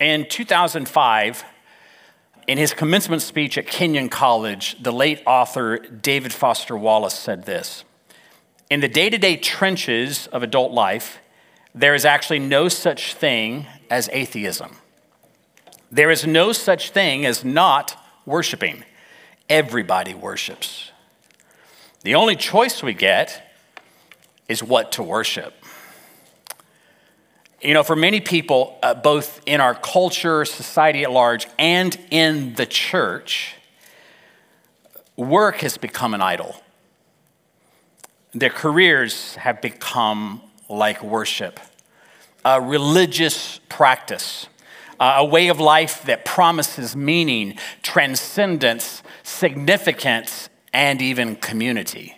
In 2005, in his commencement speech at Kenyon College, the late author David Foster Wallace said this In the day to day trenches of adult life, there is actually no such thing as atheism. There is no such thing as not worshiping. Everybody worships. The only choice we get is what to worship. You know, for many people, uh, both in our culture, society at large, and in the church, work has become an idol. Their careers have become like worship, a religious practice, a way of life that promises meaning, transcendence, significance, and even community.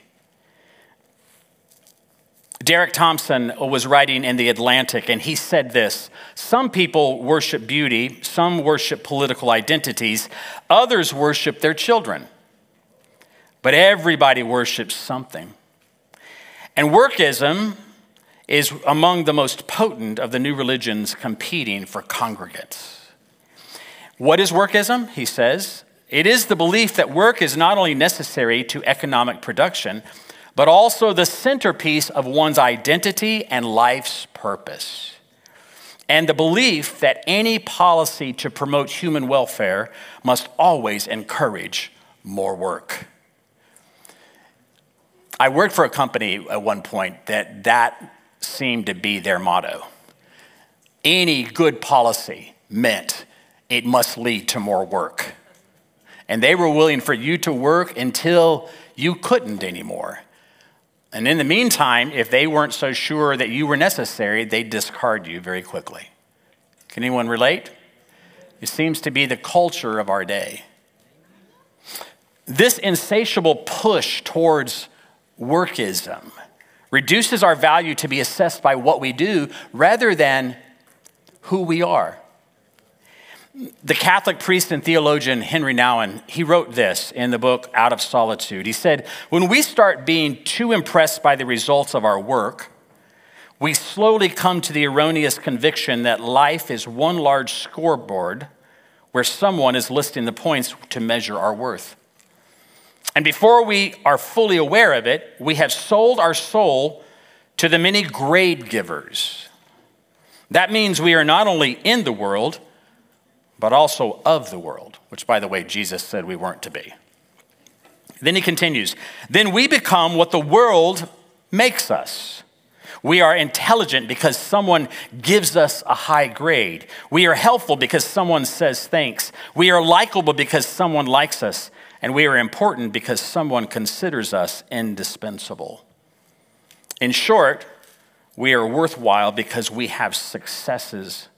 Derek Thompson was writing in The Atlantic, and he said this Some people worship beauty, some worship political identities, others worship their children. But everybody worships something. And workism is among the most potent of the new religions competing for congregants. What is workism? He says. It is the belief that work is not only necessary to economic production, but also the centerpiece of one's identity and life's purpose. And the belief that any policy to promote human welfare must always encourage more work. I worked for a company at one point that that seemed to be their motto. Any good policy meant it must lead to more work. And they were willing for you to work until you couldn't anymore. And in the meantime, if they weren't so sure that you were necessary, they'd discard you very quickly. Can anyone relate? It seems to be the culture of our day. This insatiable push towards workism reduces our value to be assessed by what we do rather than who we are. The Catholic priest and theologian Henri Nouwen, he wrote this in the book Out of Solitude. He said, When we start being too impressed by the results of our work, we slowly come to the erroneous conviction that life is one large scoreboard where someone is listing the points to measure our worth. And before we are fully aware of it, we have sold our soul to the many grade givers. That means we are not only in the world, but also of the world, which, by the way, Jesus said we weren't to be. Then he continues, then we become what the world makes us. We are intelligent because someone gives us a high grade. We are helpful because someone says thanks. We are likable because someone likes us. And we are important because someone considers us indispensable. In short, we are worthwhile because we have successes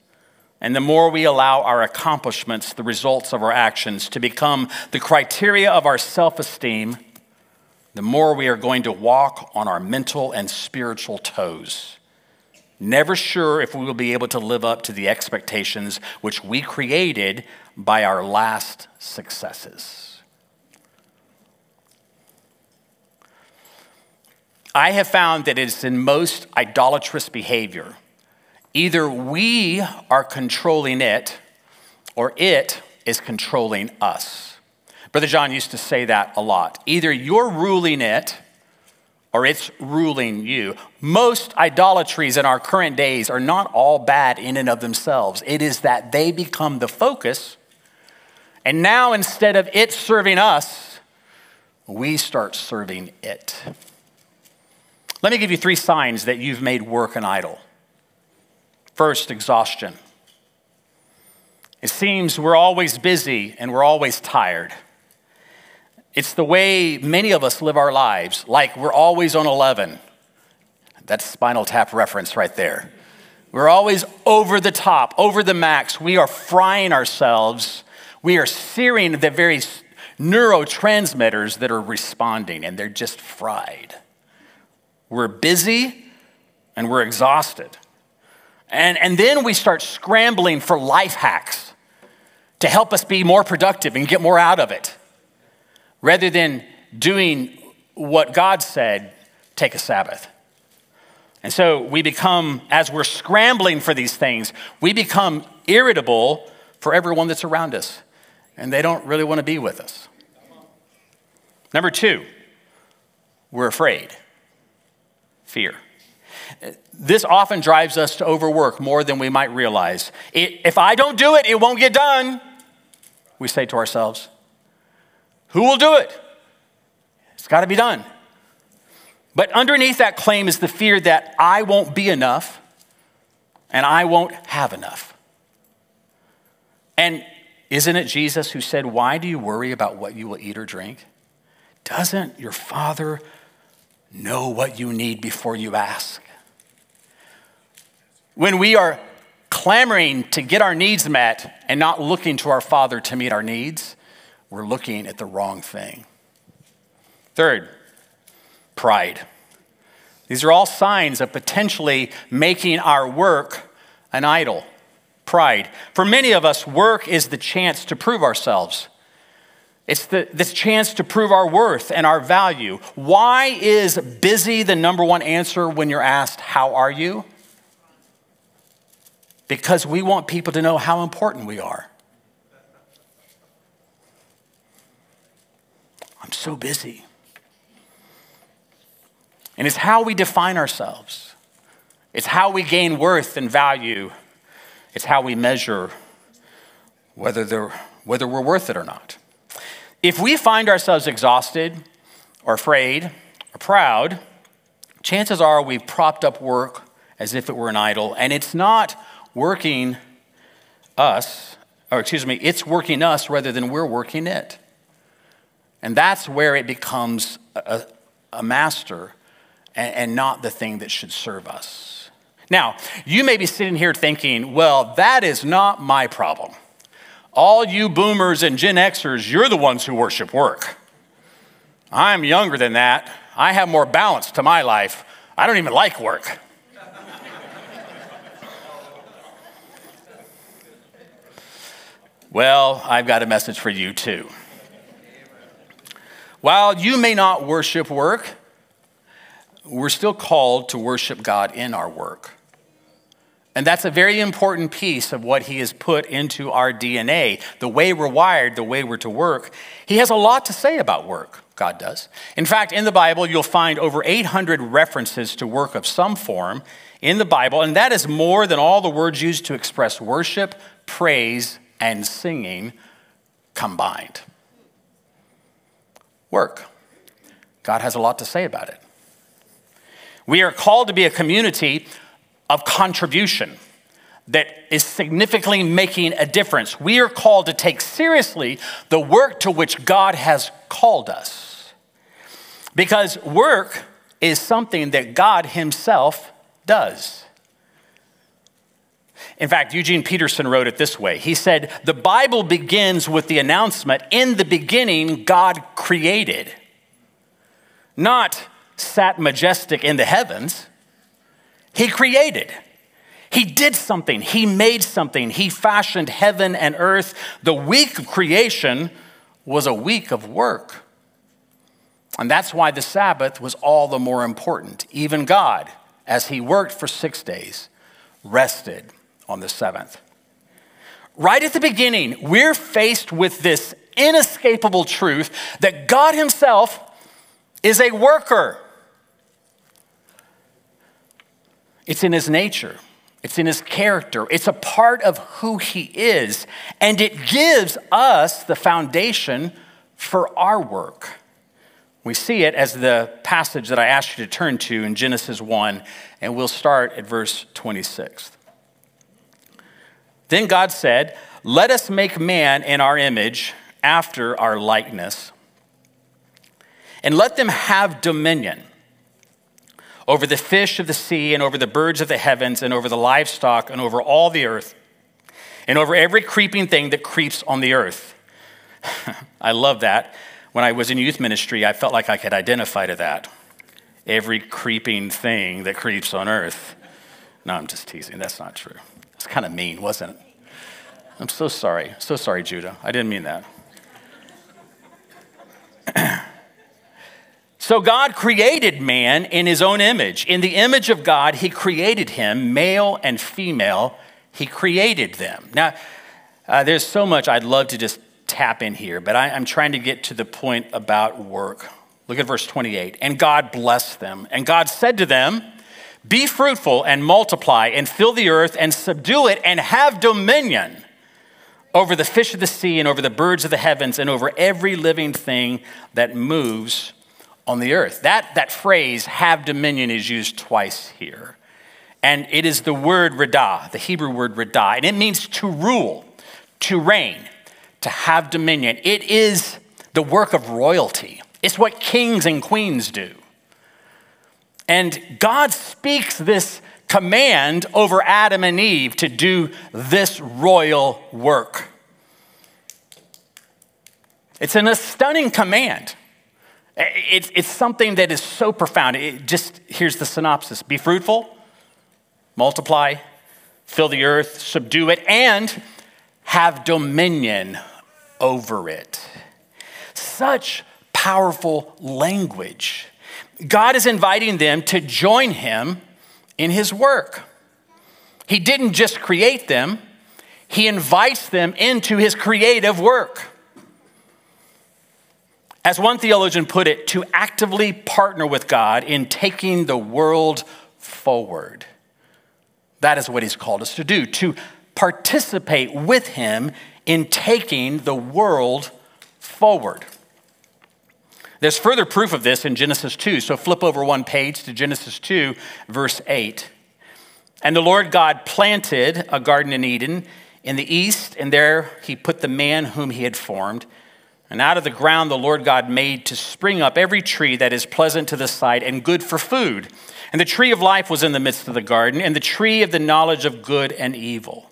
and the more we allow our accomplishments, the results of our actions, to become the criteria of our self esteem, the more we are going to walk on our mental and spiritual toes. Never sure if we will be able to live up to the expectations which we created by our last successes. I have found that it is in most idolatrous behavior Either we are controlling it or it is controlling us. Brother John used to say that a lot. Either you're ruling it or it's ruling you. Most idolatries in our current days are not all bad in and of themselves. It is that they become the focus, and now instead of it serving us, we start serving it. Let me give you three signs that you've made work an idol. First, exhaustion. It seems we're always busy and we're always tired. It's the way many of us live our lives, like we're always on 11. That's spinal tap reference right there. We're always over the top, over the max. We are frying ourselves. We are searing the very neurotransmitters that are responding, and they're just fried. We're busy and we're exhausted. And, and then we start scrambling for life hacks to help us be more productive and get more out of it, rather than doing what God said take a Sabbath. And so we become, as we're scrambling for these things, we become irritable for everyone that's around us, and they don't really want to be with us. Number two, we're afraid. Fear. This often drives us to overwork more than we might realize. if I don't do it, it won't get done, we say to ourselves. Who will do it? It's got to be done. But underneath that claim is the fear that I won't be enough and I won't have enough. And isn't it Jesus who said, Why do you worry about what you will eat or drink? Doesn't your Father know what you need before you ask? When we are clamoring to get our needs met and not looking to our Father to meet our needs, we're looking at the wrong thing. Third, pride. These are all signs of potentially making our work an idol. Pride. For many of us, work is the chance to prove ourselves. It's the, this chance to prove our worth and our value. Why is busy the number one answer when you're asked, How are you? Because we want people to know how important we are. I'm so busy. And it's how we define ourselves, it's how we gain worth and value, it's how we measure whether, whether we're worth it or not. If we find ourselves exhausted or afraid or proud, chances are we've propped up work as if it were an idol, and it's not working us, or excuse me, it's working us rather than we're working it. And that's where it becomes a, a master and, and not the thing that should serve us. Now, you may be sitting here thinking, well, that is not my problem. All you boomers and Gen Xers, you're the ones who worship work. I'm younger than that. I have more balance to my life. I don't even like work. Well, I've got a message for you too. While you may not worship work, we're still called to worship God in our work. And that's a very important piece of what he has put into our DNA, the way we're wired, the way we're to work. He has a lot to say about work, God does. In fact, in the Bible, you'll find over 800 references to work of some form in the Bible, and that is more than all the words used to express worship, praise, and singing combined. Work. God has a lot to say about it. We are called to be a community of contribution that is significantly making a difference. We are called to take seriously the work to which God has called us. Because work is something that God Himself does. In fact, Eugene Peterson wrote it this way He said, The Bible begins with the announcement in the beginning, God created. Not sat majestic in the heavens. He created. He did something. He made something. He fashioned heaven and earth. The week of creation was a week of work. And that's why the Sabbath was all the more important. Even God, as He worked for six days, rested on the seventh. Right at the beginning, we're faced with this inescapable truth that God Himself is a worker. It's in his nature, it's in his character, it's a part of who he is, and it gives us the foundation for our work. We see it as the passage that I asked you to turn to in Genesis 1, and we'll start at verse 26. Then God said, Let us make man in our image, after our likeness, and let them have dominion over the fish of the sea, and over the birds of the heavens, and over the livestock, and over all the earth, and over every creeping thing that creeps on the earth. I love that. When I was in youth ministry, I felt like I could identify to that. Every creeping thing that creeps on earth. No, I'm just teasing. That's not true. It's kind of mean, wasn't it? I'm so sorry. So sorry, Judah. I didn't mean that. So God created man in his own image. In the image of God, he created him, male and female, He created them. Now, uh, there's so much I'd love to just tap in here, but I, I'm trying to get to the point about work. Look at verse 28. And God blessed them. And God said to them, Be fruitful and multiply and fill the earth and subdue it and have dominion over the fish of the sea and over the birds of the heavens and over every living thing that moves on the earth. That, that phrase, have dominion, is used twice here. And it is the word radah, the Hebrew word radah, and it means to rule, to reign, to have dominion. It is the work of royalty, it's what kings and queens do. And God speaks this command over Adam and Eve to do this royal work. It's an, a stunning command. It's, it's something that is so profound. It just here's the synopsis be fruitful, multiply, fill the earth, subdue it, and have dominion over it. Such powerful language. God is inviting them to join him in his work. He didn't just create them, he invites them into his creative work. As one theologian put it, to actively partner with God in taking the world forward. That is what he's called us to do, to participate with him in taking the world forward. There's further proof of this in Genesis 2. So flip over one page to Genesis 2, verse 8. And the Lord God planted a garden in Eden in the east, and there he put the man whom he had formed. And out of the ground the Lord God made to spring up every tree that is pleasant to the sight and good for food. And the tree of life was in the midst of the garden, and the tree of the knowledge of good and evil.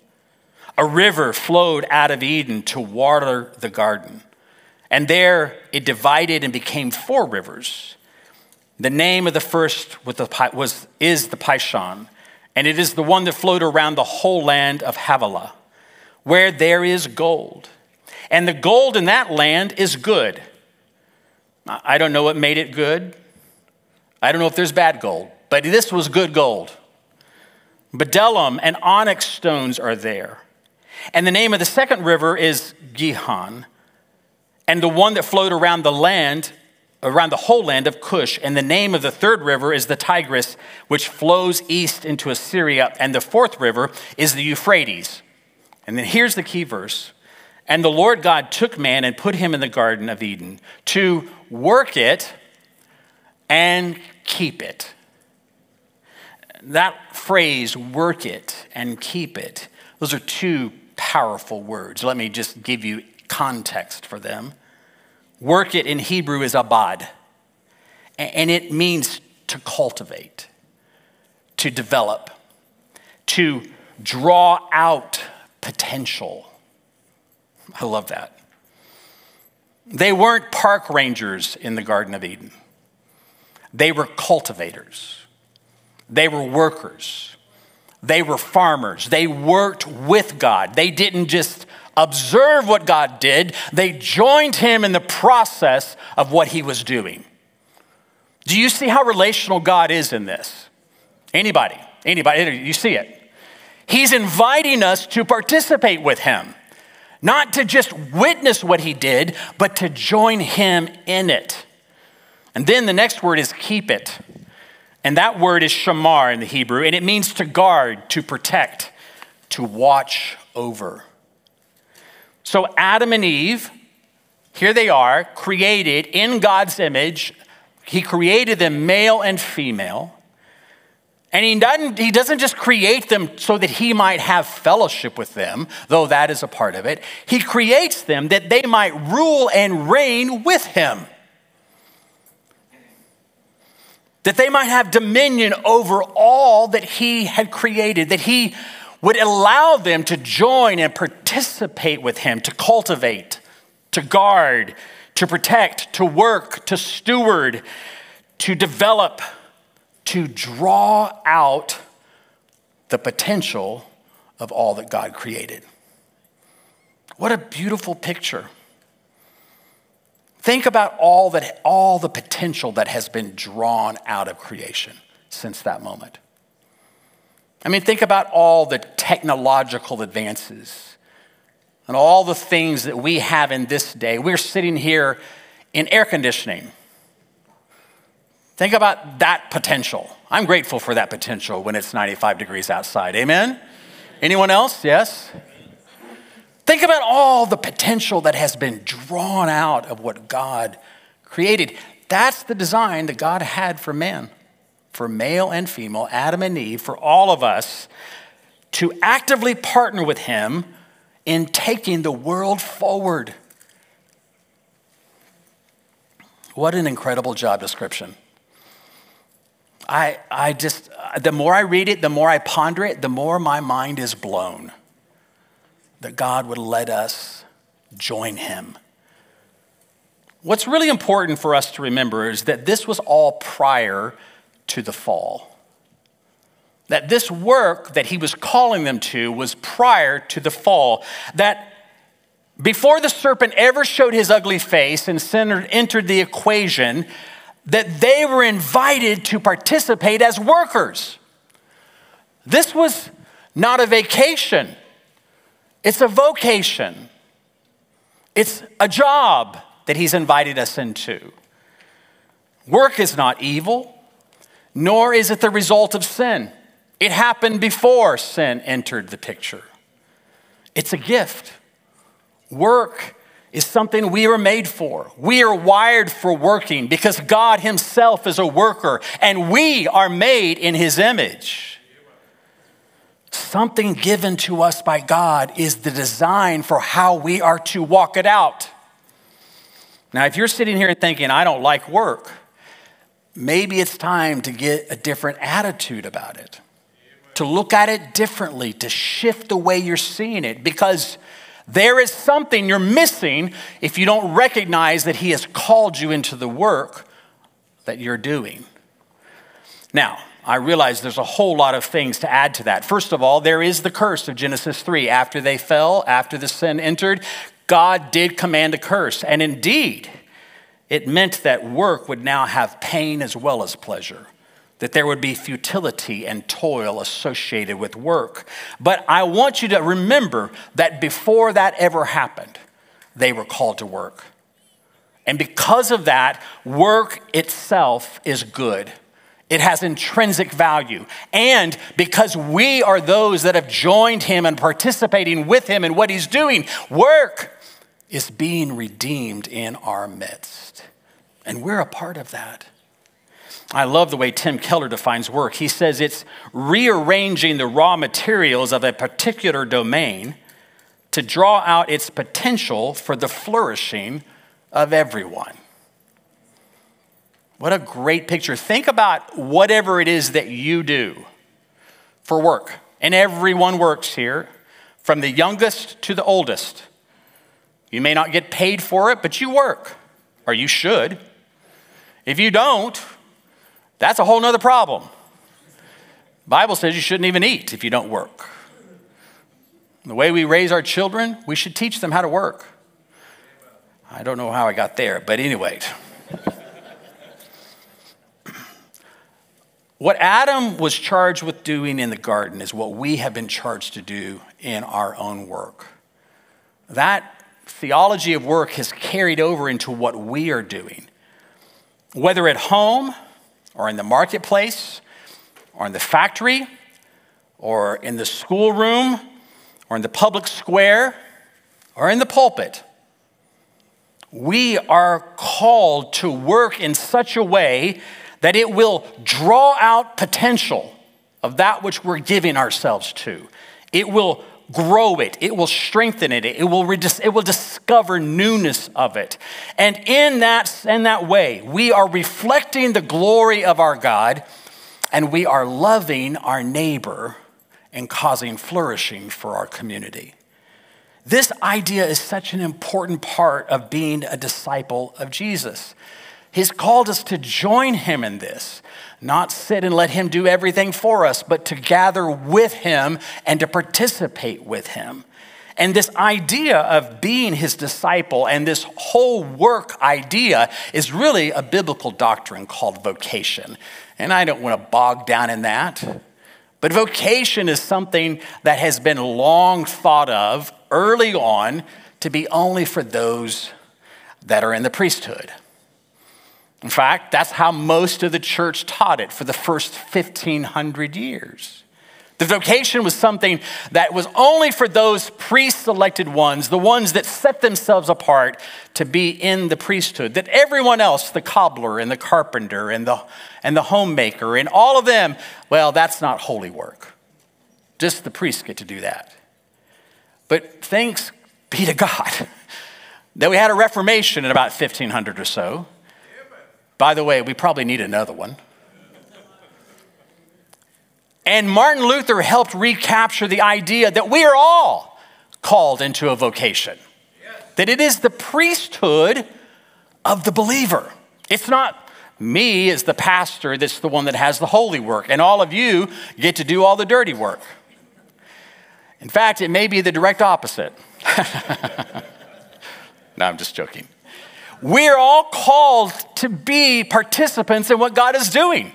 A river flowed out of Eden to water the garden. And there it divided and became four rivers. The name of the first was, is the Pishon, and it is the one that flowed around the whole land of Havilah, where there is gold. And the gold in that land is good. I don't know what made it good. I don't know if there's bad gold, but this was good gold. Bdellium and onyx stones are there. And the name of the second river is Gihon. And the one that flowed around the land, around the whole land of Cush. And the name of the third river is the Tigris, which flows east into Assyria. And the fourth river is the Euphrates. And then here's the key verse and the Lord God took man and put him in the Garden of Eden to work it and keep it. That phrase, work it and keep it, those are two powerful words. Let me just give you context for them. Work it in Hebrew is abad, and it means to cultivate, to develop, to draw out potential I love that. They weren't park rangers in the Garden of Eden, they were cultivators, they were workers, they were farmers. They worked with God. They didn't just observe what God did, they joined Him in the process of what He was doing. Do you see how relational God is in this? Anybody? Anybody? You see it. He's inviting us to participate with Him. Not to just witness what he did, but to join him in it. And then the next word is keep it. And that word is shamar in the Hebrew, and it means to guard, to protect, to watch over. So Adam and Eve, here they are, created in God's image. He created them male and female. And he doesn't, he doesn't just create them so that he might have fellowship with them, though that is a part of it. He creates them that they might rule and reign with him. That they might have dominion over all that he had created, that he would allow them to join and participate with him, to cultivate, to guard, to protect, to work, to steward, to develop to draw out the potential of all that God created. What a beautiful picture. Think about all that all the potential that has been drawn out of creation since that moment. I mean, think about all the technological advances and all the things that we have in this day. We're sitting here in air conditioning. Think about that potential. I'm grateful for that potential when it's 95 degrees outside. Amen? Anyone else? Yes? Think about all the potential that has been drawn out of what God created. That's the design that God had for man, for male and female, Adam and Eve, for all of us to actively partner with Him in taking the world forward. What an incredible job description. I, I just, the more I read it, the more I ponder it, the more my mind is blown that God would let us join Him What's really important for us to remember is that this was all prior to the fall. That this work that he was calling them to was prior to the fall. That before the serpent ever showed his ugly face and entered the equation, that they were invited to participate as workers. This was not a vacation, it's a vocation, it's a job that He's invited us into. Work is not evil, nor is it the result of sin. It happened before sin entered the picture. It's a gift. Work is something we are made for. We are wired for working because God Himself is a worker and we are made in His image. Something given to us by God is the design for how we are to walk it out. Now, if you're sitting here thinking, I don't like work, maybe it's time to get a different attitude about it, to look at it differently, to shift the way you're seeing it, because there is something you're missing if you don't recognize that He has called you into the work that you're doing. Now, I realize there's a whole lot of things to add to that. First of all, there is the curse of Genesis 3. After they fell, after the sin entered, God did command a curse. And indeed, it meant that work would now have pain as well as pleasure, that there would be futility and toil associated with work. But I want you to remember that before that ever happened, they were called to work. And because of that, work itself is good. It has intrinsic value. And because we are those that have joined him and participating with him in what he's doing, work is being redeemed in our midst. And we're a part of that. I love the way Tim Keller defines work. He says it's rearranging the raw materials of a particular domain to draw out its potential for the flourishing of everyone. What a great picture. Think about whatever it is that you do for work. And everyone works here, from the youngest to the oldest. You may not get paid for it, but you work, or you should. If you don't, that's a whole nother problem. Bible says you shouldn't even eat if you don't work. The way we raise our children, we should teach them how to work. I don't know how I got there, but anyway. What Adam was charged with doing in the garden is what we have been charged to do in our own work. That theology of work has carried over into what we are doing. Whether at home or in the marketplace or in the factory or in the schoolroom or in the public square or in the pulpit, we are called to work in such a way that it will draw out potential of that which we're giving ourselves to. It will grow it, it will strengthen it, it will, redis- it will discover newness of it. And in that, in that way, we are reflecting the glory of our God and we are loving our neighbor and causing flourishing for our community. This idea is such an important part of being a disciple of Jesus. He's called us to join him in this, not sit and let him do everything for us, but to gather with him and to participate with him. And this idea of being his disciple and this whole work idea is really a biblical doctrine called vocation. And I don't want to bog down in that. But vocation is something that has been long thought of early on to be only for those that are in the priesthood. In fact, that's how most of the church taught it for the first 1500 years. The vocation was something that was only for those pre selected ones, the ones that set themselves apart to be in the priesthood. That everyone else, the cobbler and the carpenter and the, and the homemaker and all of them, well, that's not holy work. Just the priests get to do that. But thanks be to God that we had a Reformation in about 1500 or so. By the way, we probably need another one. And Martin Luther helped recapture the idea that we are all called into a vocation, that it is the priesthood of the believer. It's not me as the pastor that's the one that has the holy work, and all of you get to do all the dirty work. In fact, it may be the direct opposite. no, I'm just joking. We're all called to be participants in what God is doing.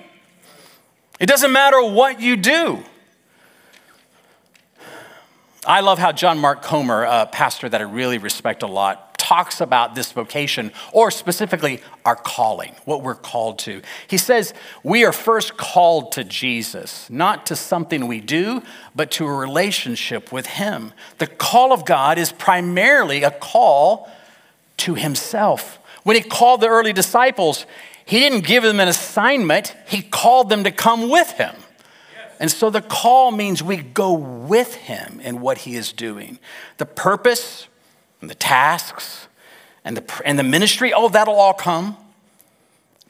It doesn't matter what you do. I love how John Mark Comer, a pastor that I really respect a lot, talks about this vocation, or specifically our calling, what we're called to. He says, We are first called to Jesus, not to something we do, but to a relationship with Him. The call of God is primarily a call to Himself. When He called the early disciples, he didn't give them an assignment, He called them to come with Him. And so the call means we go with Him in what He is doing. The purpose and the tasks and the, and the ministry, oh, that'll all come.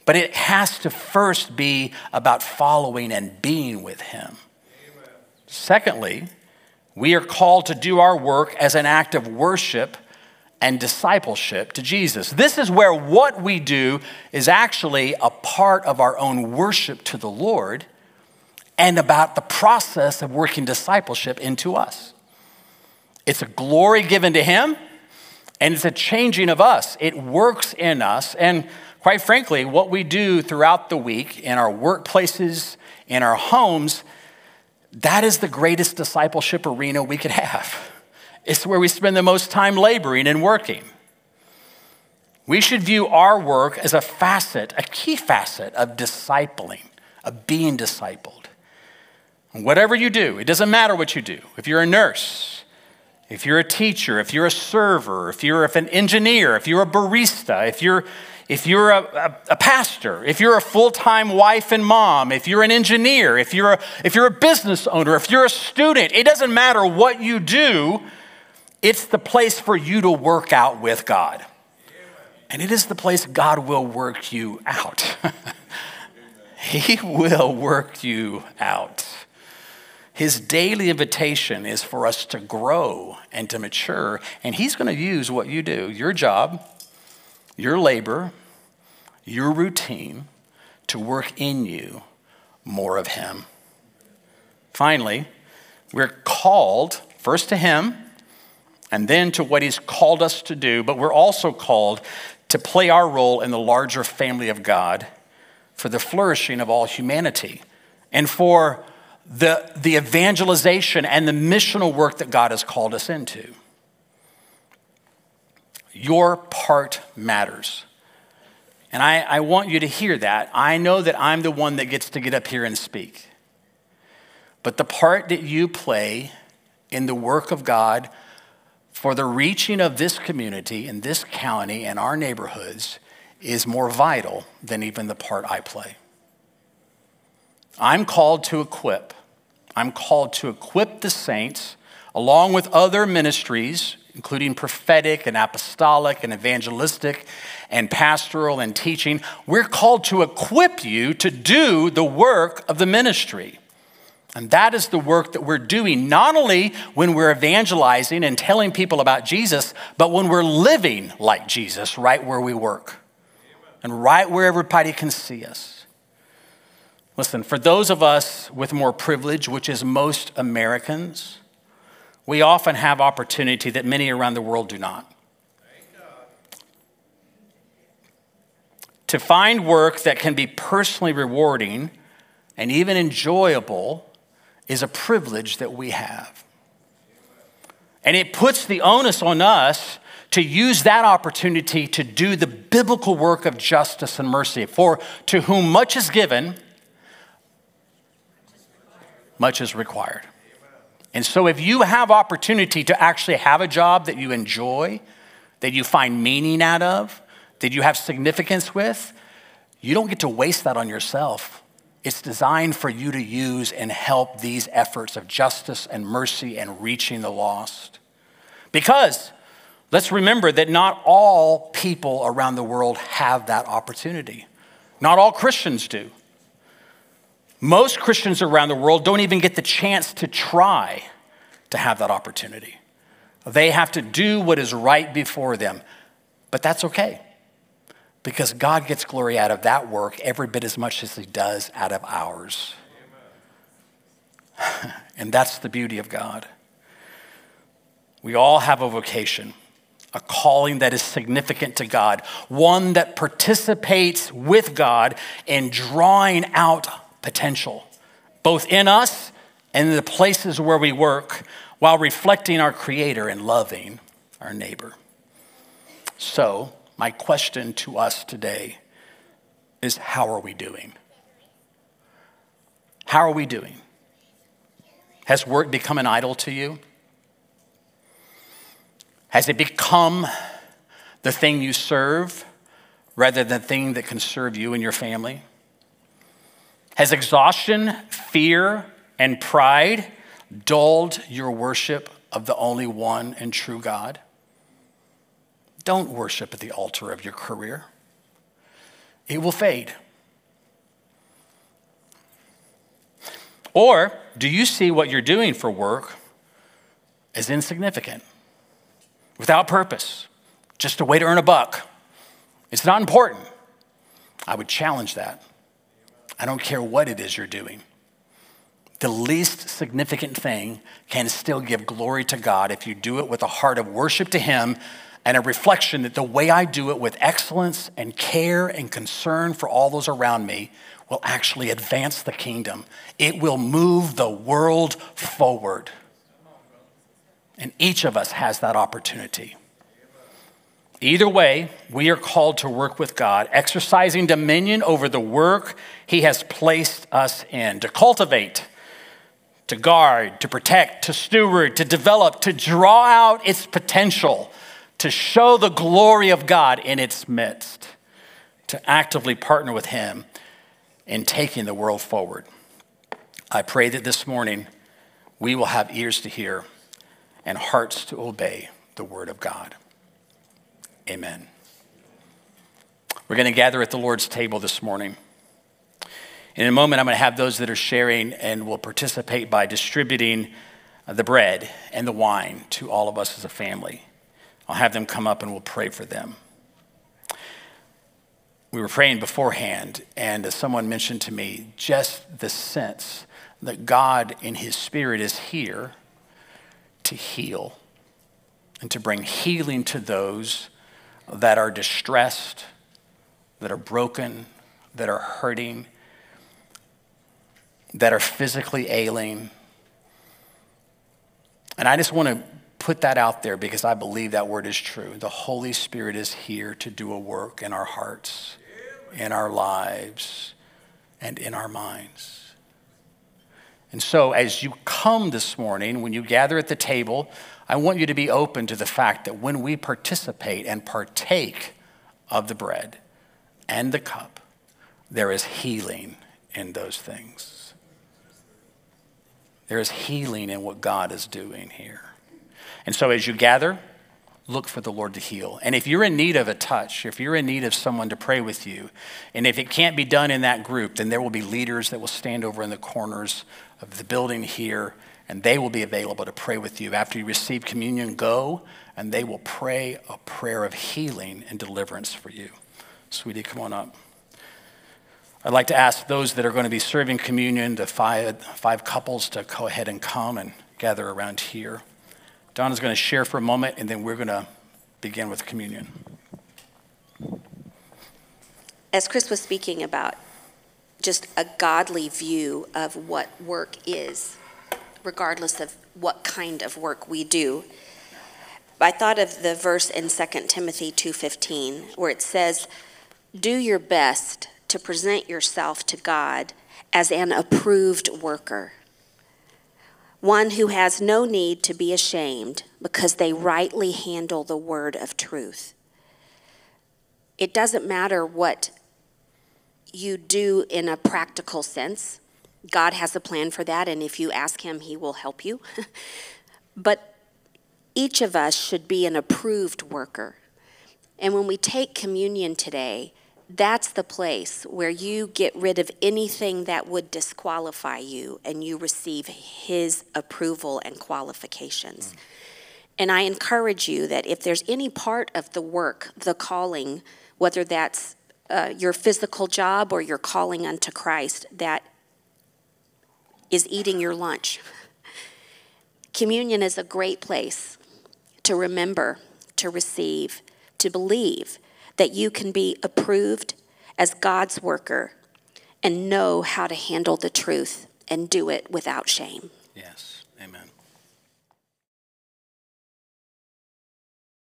But it has to first be about following and being with Him. Amen. Secondly, we are called to do our work as an act of worship and discipleship to Jesus. This is where what we do is actually a part of our own worship to the Lord and about the process of working discipleship into us. It's a glory given to Him and it's a changing of us. It works in us. And quite frankly, what we do throughout the week in our workplaces, in our homes, that is the greatest discipleship arena we could have. It's where we spend the most time laboring and working. We should view our work as a facet, a key facet of discipling, of being discipled. And whatever you do, it doesn't matter what you do. If you're a nurse, if you're a teacher, if you're a server, if you're an engineer, if you're a barista, if you're if you're a, a, a, pastor, if you're a full time wife and mom, if you're an engineer, if you're a, if you're a business owner, if you're a student, it doesn't matter what you do, it's the place for you to work out with God. And it is the place God will work you out. he will work you out. His daily invitation is for us to grow and to mature, and He's going to use what you do, your job, your labor, your routine, to work in you more of Him. Finally, we're called first to Him and then to what He's called us to do, but we're also called to play our role in the larger family of God for the flourishing of all humanity and for the, the evangelization and the missional work that God has called us into. Your part matters. And I, I want you to hear that. I know that I'm the one that gets to get up here and speak. But the part that you play in the work of God for the reaching of this community and this county and our neighborhoods is more vital than even the part I play. I'm called to equip. I'm called to equip the saints along with other ministries, including prophetic and apostolic and evangelistic and pastoral and teaching. We're called to equip you to do the work of the ministry. And that is the work that we're doing, not only when we're evangelizing and telling people about Jesus, but when we're living like Jesus right where we work and right where everybody can see us. Listen, for those of us with more privilege, which is most Americans, we often have opportunity that many around the world do not. To find work that can be personally rewarding and even enjoyable is a privilege that we have. And it puts the onus on us to use that opportunity to do the biblical work of justice and mercy. For to whom much is given, much is required. And so, if you have opportunity to actually have a job that you enjoy, that you find meaning out of, that you have significance with, you don't get to waste that on yourself. It's designed for you to use and help these efforts of justice and mercy and reaching the lost. Because let's remember that not all people around the world have that opportunity. Not all Christians do. Most Christians around the world don't even get the chance to try to have that opportunity. They have to do what is right before them. But that's okay because God gets glory out of that work every bit as much as He does out of ours. and that's the beauty of God. We all have a vocation, a calling that is significant to God, one that participates with God in drawing out potential, both in us and in the places where we work, while reflecting our Creator and loving our neighbor. So, my question to us today is how are we doing? How are we doing? Has work become an idol to you? Has it become the thing you serve rather than the thing that can serve you and your family? Has exhaustion, fear, and pride dulled your worship of the only one and true God? Don't worship at the altar of your career, it will fade. Or do you see what you're doing for work as insignificant, without purpose, just a way to earn a buck? It's not important. I would challenge that. I don't care what it is you're doing. The least significant thing can still give glory to God if you do it with a heart of worship to Him and a reflection that the way I do it with excellence and care and concern for all those around me will actually advance the kingdom. It will move the world forward. And each of us has that opportunity. Either way, we are called to work with God, exercising dominion over the work He has placed us in, to cultivate, to guard, to protect, to steward, to develop, to draw out its potential, to show the glory of God in its midst, to actively partner with Him in taking the world forward. I pray that this morning we will have ears to hear and hearts to obey the Word of God. Amen. We're going to gather at the Lord's table this morning. In a moment, I'm going to have those that are sharing and will participate by distributing the bread and the wine to all of us as a family. I'll have them come up and we'll pray for them. We were praying beforehand, and as someone mentioned to me, just the sense that God in His Spirit is here to heal and to bring healing to those that are distressed, that are broken, that are hurting, that are physically ailing. And I just want to put that out there because I believe that word is true. The Holy Spirit is here to do a work in our hearts, in our lives, and in our minds. And so, as you come this morning, when you gather at the table, I want you to be open to the fact that when we participate and partake of the bread and the cup, there is healing in those things. There is healing in what God is doing here. And so as you gather, look for the Lord to heal. And if you're in need of a touch, if you're in need of someone to pray with you, and if it can't be done in that group, then there will be leaders that will stand over in the corners of the building here and they will be available to pray with you. After you receive communion, go and they will pray a prayer of healing and deliverance for you. Sweetie, come on up. I'd like to ask those that are going to be serving communion, the five, five couples, to go ahead and come and gather around here. Donna's going to share for a moment, and then we're going to begin with communion. As Chris was speaking about just a godly view of what work is, regardless of what kind of work we do. I thought of the verse in 2 Timothy 2:15 where it says, "Do your best to present yourself to God as an approved worker, one who has no need to be ashamed because they rightly handle the word of truth." It doesn't matter what you do in a practical sense. God has a plan for that, and if you ask Him, He will help you. but each of us should be an approved worker. And when we take communion today, that's the place where you get rid of anything that would disqualify you and you receive His approval and qualifications. Mm. And I encourage you that if there's any part of the work, the calling, whether that's uh, your physical job or your calling unto Christ, that is eating your lunch. Communion is a great place to remember, to receive, to believe that you can be approved as God's worker and know how to handle the truth and do it without shame. Yes, amen.